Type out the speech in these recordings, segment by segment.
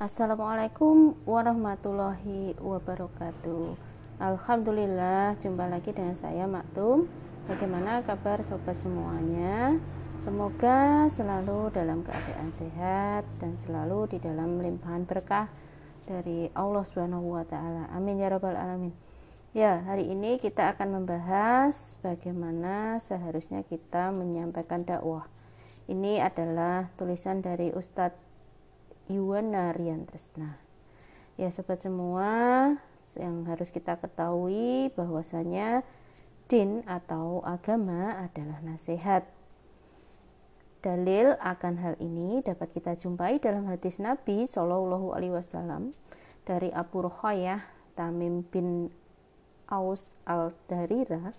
Assalamualaikum warahmatullahi wabarakatuh Alhamdulillah jumpa lagi dengan saya Maktum Bagaimana kabar sobat semuanya Semoga selalu dalam keadaan sehat dan selalu di dalam limpahan berkah dari Allah Subhanahu wa taala. Amin ya rabbal alamin. Ya, hari ini kita akan membahas bagaimana seharusnya kita menyampaikan dakwah. Ini adalah tulisan dari Ustadz Yuwana Rian Tresna. Ya sobat semua, yang harus kita ketahui bahwasanya din atau agama adalah nasihat. Dalil akan hal ini dapat kita jumpai dalam hadis Nabi Shallallahu Alaihi Wasallam dari Abu Ruqayyah Tamim bin Aus al Darira.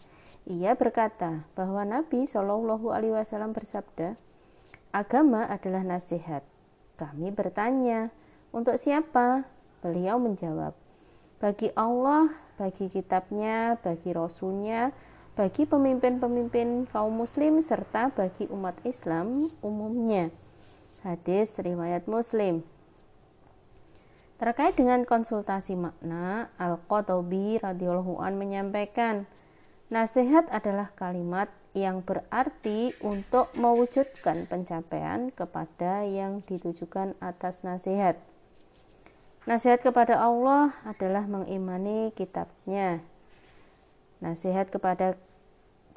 Ia berkata bahwa Nabi Shallallahu Alaihi Wasallam bersabda, agama adalah nasihat kami bertanya, untuk siapa? Beliau menjawab, bagi Allah, bagi kitabnya, bagi rasulnya, bagi pemimpin-pemimpin kaum muslim, serta bagi umat Islam umumnya. Hadis riwayat muslim. Terkait dengan konsultasi makna, Al-Qadhabi radhiyallahu an menyampaikan, nasihat adalah kalimat yang berarti untuk mewujudkan pencapaian kepada yang ditujukan atas nasihat. Nasihat kepada Allah adalah mengimani kitabnya. Nasihat kepada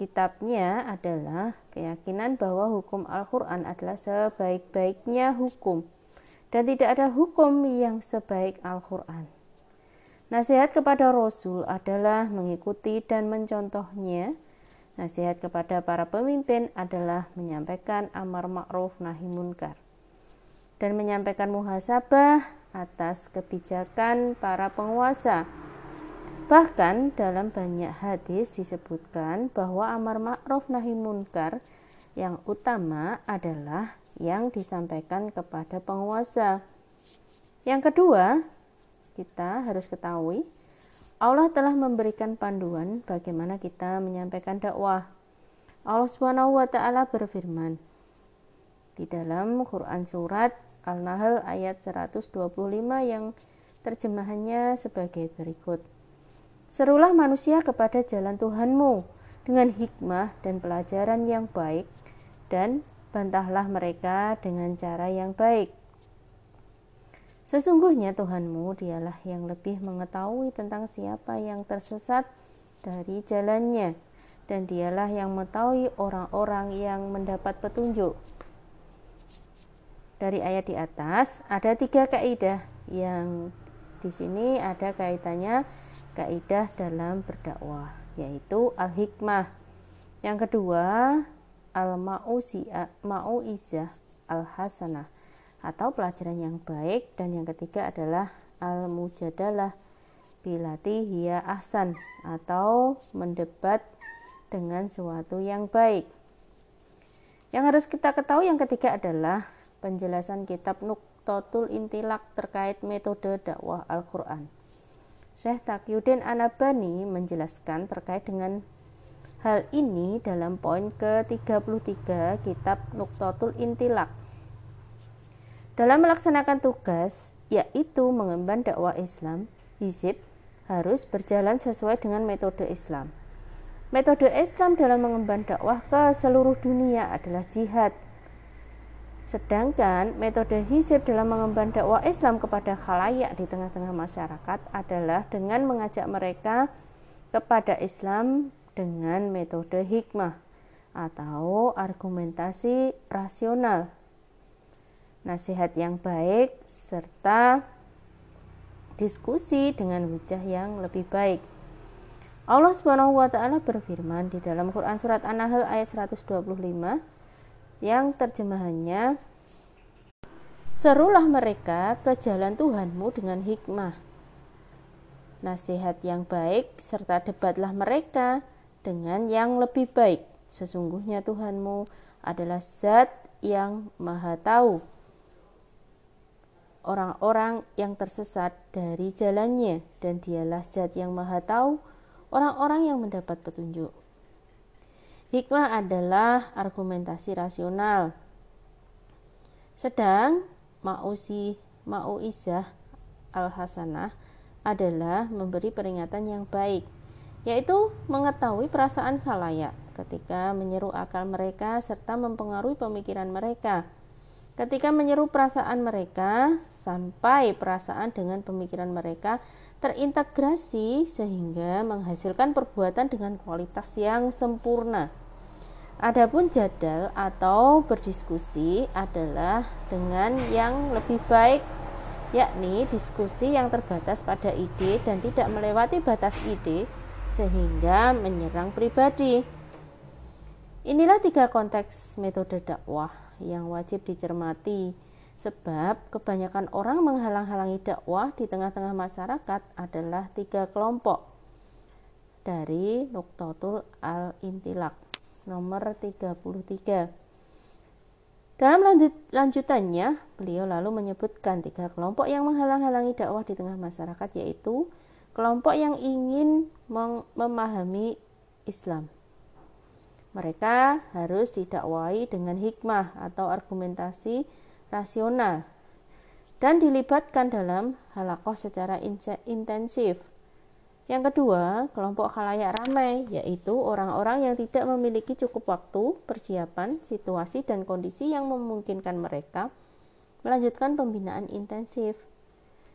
kitabnya adalah keyakinan bahwa hukum Al-Quran adalah sebaik-baiknya hukum dan tidak ada hukum yang sebaik Al-Quran. Nasihat kepada Rasul adalah mengikuti dan mencontohnya Nasihat kepada para pemimpin adalah menyampaikan amar ma'ruf nahi munkar dan menyampaikan muhasabah atas kebijakan para penguasa. Bahkan dalam banyak hadis disebutkan bahwa amar ma'ruf nahi munkar yang utama adalah yang disampaikan kepada penguasa. Yang kedua, kita harus ketahui Allah telah memberikan panduan bagaimana kita menyampaikan dakwah. Allah Subhanahu wa taala berfirman di dalam Quran surat Al-Nahl ayat 125 yang terjemahannya sebagai berikut. Serulah manusia kepada jalan Tuhanmu dengan hikmah dan pelajaran yang baik dan bantahlah mereka dengan cara yang baik Sesungguhnya Tuhanmu dialah yang lebih mengetahui tentang siapa yang tersesat dari jalannya dan dialah yang mengetahui orang-orang yang mendapat petunjuk. Dari ayat di atas ada tiga kaidah yang di sini ada kaitannya kaidah dalam berdakwah yaitu al-hikmah. Yang kedua al-mau'izah al-hasanah atau pelajaran yang baik dan yang ketiga adalah al mujadalah bilati hiya ahsan atau mendebat dengan suatu yang baik. Yang harus kita ketahui yang ketiga adalah penjelasan kitab Nuktotul Intilak terkait metode dakwah Al-Quran. Syekh Taqiyuddin Anabani menjelaskan terkait dengan hal ini dalam poin ke-33 kitab Nuktotul Intilak dalam melaksanakan tugas, yaitu mengemban dakwah Islam, hizib harus berjalan sesuai dengan metode Islam. Metode Islam dalam mengemban dakwah ke seluruh dunia adalah jihad. Sedangkan metode hizib dalam mengemban dakwah Islam kepada khalayak di tengah-tengah masyarakat adalah dengan mengajak mereka kepada Islam dengan metode hikmah atau argumentasi rasional nasihat yang baik, serta diskusi dengan hujah yang lebih baik. Allah Subhanahu wa taala berfirman di dalam Quran surat An-Nahl ayat 125 yang terjemahannya Serulah mereka ke jalan Tuhanmu dengan hikmah. Nasihat yang baik serta debatlah mereka dengan yang lebih baik. Sesungguhnya Tuhanmu adalah zat yang maha tahu orang-orang yang tersesat dari jalannya dan dialah zat yang maha tahu orang-orang yang mendapat petunjuk. Hikmah adalah argumentasi rasional. Sedang mausi mau'izah al-hasanah adalah memberi peringatan yang baik, yaitu mengetahui perasaan khalayak ketika menyeru akal mereka serta mempengaruhi pemikiran mereka. Ketika menyeru perasaan mereka sampai perasaan dengan pemikiran mereka terintegrasi sehingga menghasilkan perbuatan dengan kualitas yang sempurna. Adapun jadal atau berdiskusi adalah dengan yang lebih baik yakni diskusi yang terbatas pada ide dan tidak melewati batas ide sehingga menyerang pribadi. Inilah tiga konteks metode dakwah yang wajib dicermati Sebab kebanyakan orang menghalang-halangi dakwah di tengah-tengah masyarakat adalah tiga kelompok. Dari Nuktatul Al-Intilak nomor 33. Dalam lanjut, lanjutannya, beliau lalu menyebutkan tiga kelompok yang menghalang-halangi dakwah di tengah masyarakat yaitu kelompok yang ingin memahami Islam. Mereka harus didakwai dengan hikmah atau argumentasi rasional dan dilibatkan dalam halakoh secara intensif. Yang kedua, kelompok khalayak ramai, yaitu orang-orang yang tidak memiliki cukup waktu, persiapan, situasi, dan kondisi yang memungkinkan mereka melanjutkan pembinaan intensif.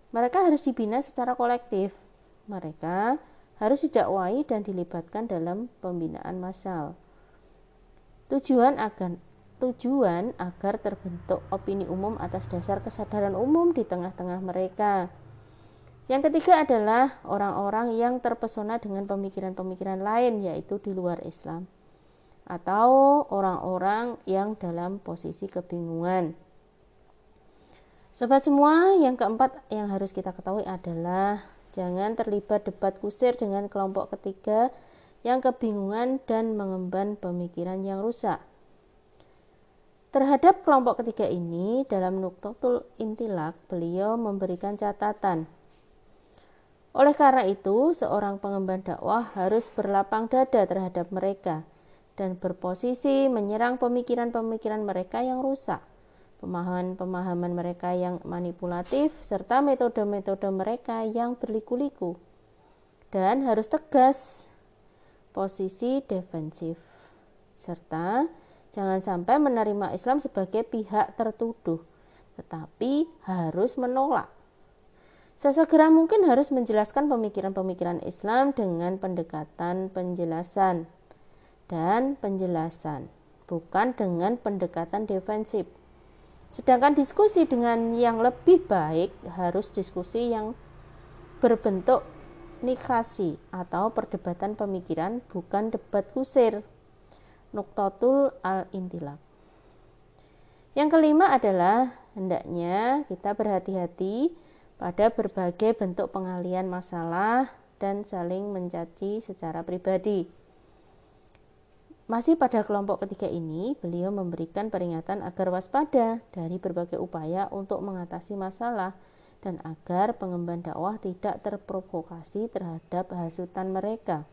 Mereka harus dibina secara kolektif. Mereka harus didakwai dan dilibatkan dalam pembinaan massal. Tujuan agar tujuan agar terbentuk opini umum atas dasar kesadaran umum di tengah-tengah mereka. Yang ketiga adalah orang-orang yang terpesona dengan pemikiran-pemikiran lain, yaitu di luar Islam, atau orang-orang yang dalam posisi kebingungan. Sobat semua, yang keempat yang harus kita ketahui adalah jangan terlibat debat kusir dengan kelompok ketiga yang kebingungan dan mengemban pemikiran yang rusak. Terhadap kelompok ketiga ini, dalam Nuktatul Intilak, beliau memberikan catatan. Oleh karena itu, seorang pengemban dakwah harus berlapang dada terhadap mereka dan berposisi menyerang pemikiran-pemikiran mereka yang rusak, pemahaman-pemahaman mereka yang manipulatif, serta metode-metode mereka yang berliku-liku. Dan harus tegas posisi defensif serta Jangan sampai menerima Islam sebagai pihak tertuduh, tetapi harus menolak. Sesegera mungkin harus menjelaskan pemikiran-pemikiran Islam dengan pendekatan penjelasan dan penjelasan, bukan dengan pendekatan defensif. Sedangkan diskusi dengan yang lebih baik harus diskusi yang berbentuk nikasi atau perdebatan pemikiran, bukan debat kusir. Nuktatul al-intilak. Yang kelima adalah hendaknya kita berhati-hati pada berbagai bentuk pengalian masalah dan saling mencaci secara pribadi. Masih pada kelompok ketiga ini, beliau memberikan peringatan agar waspada dari berbagai upaya untuk mengatasi masalah dan agar pengemban dakwah tidak terprovokasi terhadap hasutan mereka.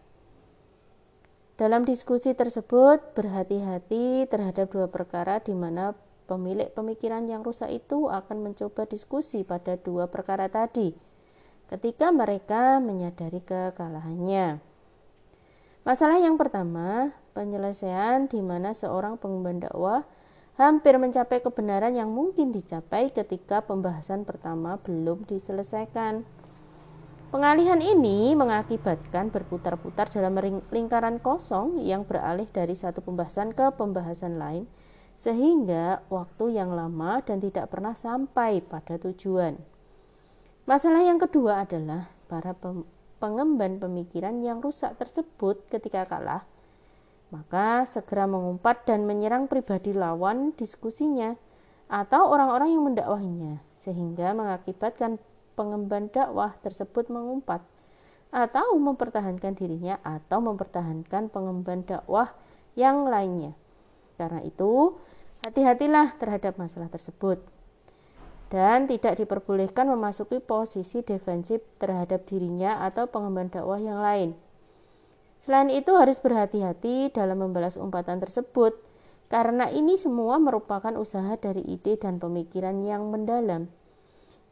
Dalam diskusi tersebut, berhati-hati terhadap dua perkara di mana pemilik pemikiran yang rusak itu akan mencoba diskusi pada dua perkara tadi ketika mereka menyadari kekalahannya. Masalah yang pertama, penyelesaian di mana seorang pengemban dakwah hampir mencapai kebenaran yang mungkin dicapai ketika pembahasan pertama belum diselesaikan. Pengalihan ini mengakibatkan berputar-putar dalam lingkaran kosong yang beralih dari satu pembahasan ke pembahasan lain, sehingga waktu yang lama dan tidak pernah sampai pada tujuan. Masalah yang kedua adalah para pengemban pemikiran yang rusak tersebut ketika kalah, maka segera mengumpat dan menyerang pribadi lawan diskusinya atau orang-orang yang mendakwahinya, sehingga mengakibatkan pengemban dakwah tersebut mengumpat atau mempertahankan dirinya atau mempertahankan pengemban dakwah yang lainnya. Karena itu, hati-hatilah terhadap masalah tersebut dan tidak diperbolehkan memasuki posisi defensif terhadap dirinya atau pengemban dakwah yang lain. Selain itu harus berhati-hati dalam membalas umpatan tersebut karena ini semua merupakan usaha dari ide dan pemikiran yang mendalam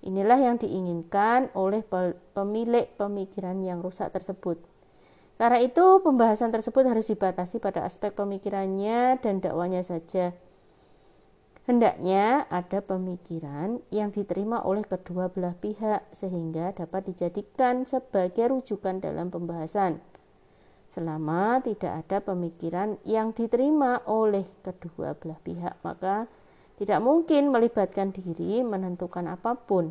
Inilah yang diinginkan oleh pemilik pemikiran yang rusak tersebut. Karena itu, pembahasan tersebut harus dibatasi pada aspek pemikirannya dan dakwanya saja. Hendaknya ada pemikiran yang diterima oleh kedua belah pihak sehingga dapat dijadikan sebagai rujukan dalam pembahasan. Selama tidak ada pemikiran yang diterima oleh kedua belah pihak, maka tidak mungkin melibatkan diri menentukan apa pun.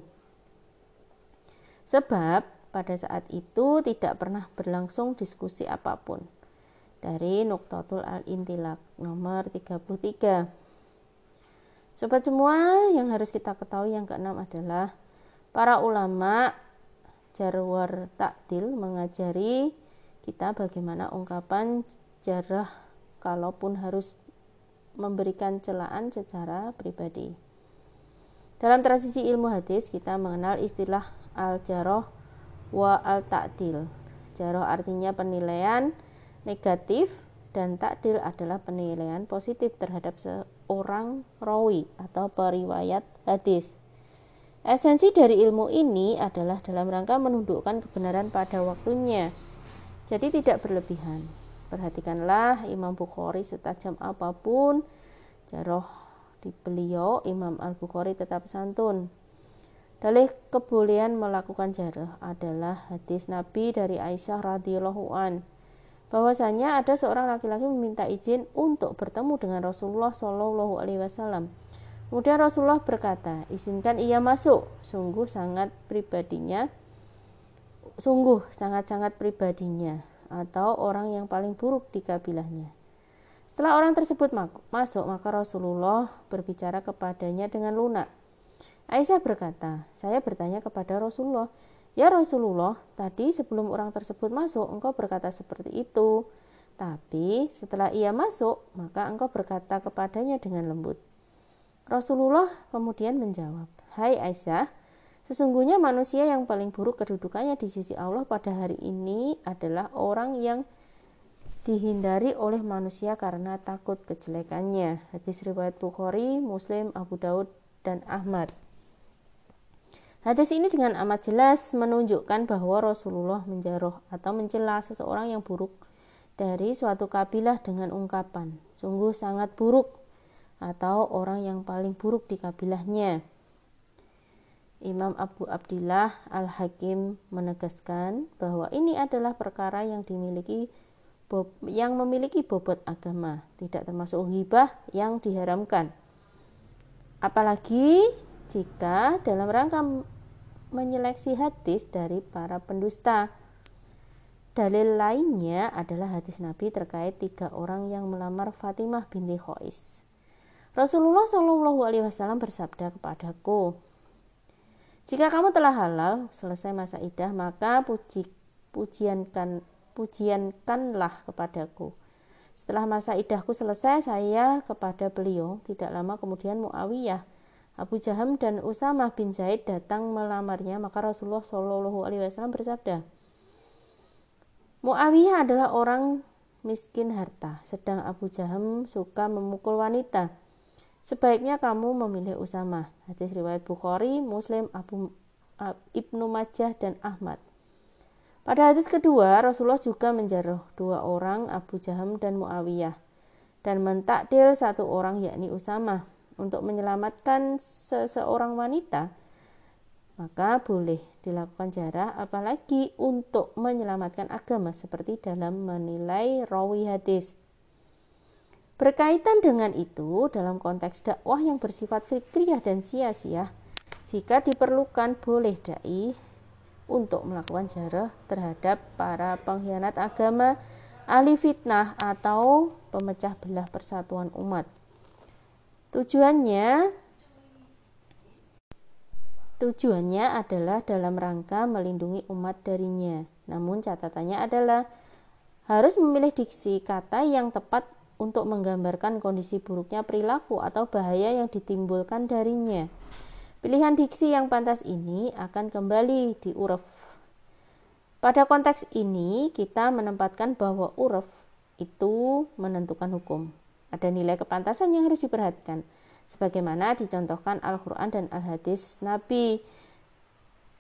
Sebab pada saat itu tidak pernah berlangsung diskusi apa pun. Dari Nuktatul Al-Intilak nomor 33. Sobat semua, yang harus kita ketahui yang keenam adalah para ulama jarwar takdil mengajari kita bagaimana ungkapan jarah kalaupun harus memberikan celaan secara pribadi. Dalam transisi ilmu hadis kita mengenal istilah al-jaroh wa al-ta'dil. Jaroh artinya penilaian negatif dan takdil adalah penilaian positif terhadap seorang rawi atau periwayat hadis. Esensi dari ilmu ini adalah dalam rangka menundukkan kebenaran pada waktunya. Jadi tidak berlebihan. Perhatikanlah Imam Bukhari setajam apa pun jaroh di beliau Imam Al-Bukhari tetap santun. Dalih kebolehan melakukan jarah adalah hadis Nabi dari Aisyah radhiyallahu an bahwasanya ada seorang laki-laki meminta izin untuk bertemu dengan Rasulullah Shallallahu Alaihi Wasallam. Kemudian Rasulullah berkata, izinkan ia masuk. Sungguh sangat pribadinya, sungguh sangat-sangat pribadinya atau orang yang paling buruk di kabilahnya. Setelah orang tersebut masuk, maka Rasulullah berbicara kepadanya dengan lunak. Aisyah berkata, saya bertanya kepada Rasulullah, Ya Rasulullah, tadi sebelum orang tersebut masuk, engkau berkata seperti itu. Tapi setelah ia masuk, maka engkau berkata kepadanya dengan lembut. Rasulullah kemudian menjawab, Hai Aisyah, sesungguhnya manusia yang paling buruk kedudukannya di sisi Allah pada hari ini adalah orang yang dihindari oleh manusia karena takut kejelekannya. Hadis riwayat Bukhari, Muslim, Abu Daud, dan Ahmad. Hadis ini dengan amat jelas menunjukkan bahwa Rasulullah menjaroh atau mencela seseorang yang buruk dari suatu kabilah dengan ungkapan sungguh sangat buruk atau orang yang paling buruk di kabilahnya. Imam Abu Abdillah Al-Hakim menegaskan bahwa ini adalah perkara yang dimiliki yang memiliki bobot agama, tidak termasuk hibah yang diharamkan. Apalagi jika dalam rangka menyeleksi hadis dari para pendusta. Dalil lainnya adalah hadis Nabi terkait tiga orang yang melamar Fatimah binti Khois. Rasulullah Shallallahu Alaihi Wasallam bersabda kepadaku, jika kamu telah halal selesai masa idah maka puji pujiankan pujiankanlah kepadaku. Setelah masa idahku selesai saya kepada beliau tidak lama kemudian Muawiyah Abu Jaham dan Usamah bin Zaid datang melamarnya, maka Rasulullah Shallallahu Alaihi Wasallam bersabda, Muawiyah adalah orang miskin harta, sedang Abu Jaham suka memukul wanita. Sebaiknya kamu memilih Usamah. Hadis riwayat Bukhari, Muslim, Abu Ibnu Majah dan Ahmad. Pada hadis kedua, Rasulullah juga menjaruh dua orang Abu Jaham dan Muawiyah dan mentakdil satu orang yakni Usamah untuk menyelamatkan seseorang wanita, maka boleh dilakukan jarak apalagi untuk menyelamatkan agama seperti dalam menilai rawi hadis. Berkaitan dengan itu, dalam konteks dakwah yang bersifat fikriyah dan sia-sia, jika diperlukan boleh dai untuk melakukan jarah terhadap para pengkhianat agama, ahli fitnah atau pemecah belah persatuan umat. Tujuannya Tujuannya adalah dalam rangka melindungi umat darinya. Namun catatannya adalah harus memilih diksi kata yang tepat untuk menggambarkan kondisi buruknya perilaku atau bahaya yang ditimbulkan darinya. Pilihan diksi yang pantas ini akan kembali di uruf. Pada konteks ini, kita menempatkan bahwa uruf itu menentukan hukum. Ada nilai kepantasan yang harus diperhatikan, sebagaimana dicontohkan Al-Quran dan Al-Hadis Nabi.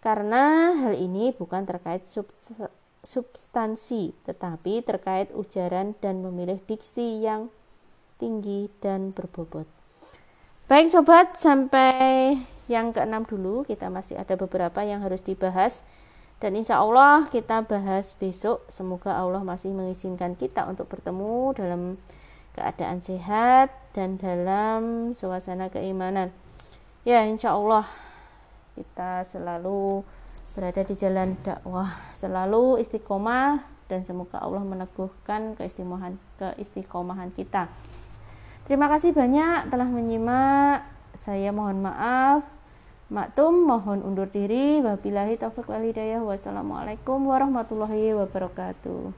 Karena hal ini bukan terkait substansi, tetapi terkait ujaran dan memilih diksi yang tinggi dan berbobot. Baik sobat, sampai yang keenam dulu, kita masih ada beberapa yang harus dibahas. Dan insya Allah kita bahas besok. Semoga Allah masih mengizinkan kita untuk bertemu dalam keadaan sehat dan dalam suasana keimanan. Ya, insya Allah kita selalu berada di jalan dakwah, selalu istiqomah dan semoga Allah meneguhkan keistiqomahan keistiqomahan kita. Terima kasih banyak telah menyimak. Saya mohon maaf Maktum mohon undur diri. Wabillahi taufiq wal hidayah. Wassalamualaikum warahmatullahi wabarakatuh.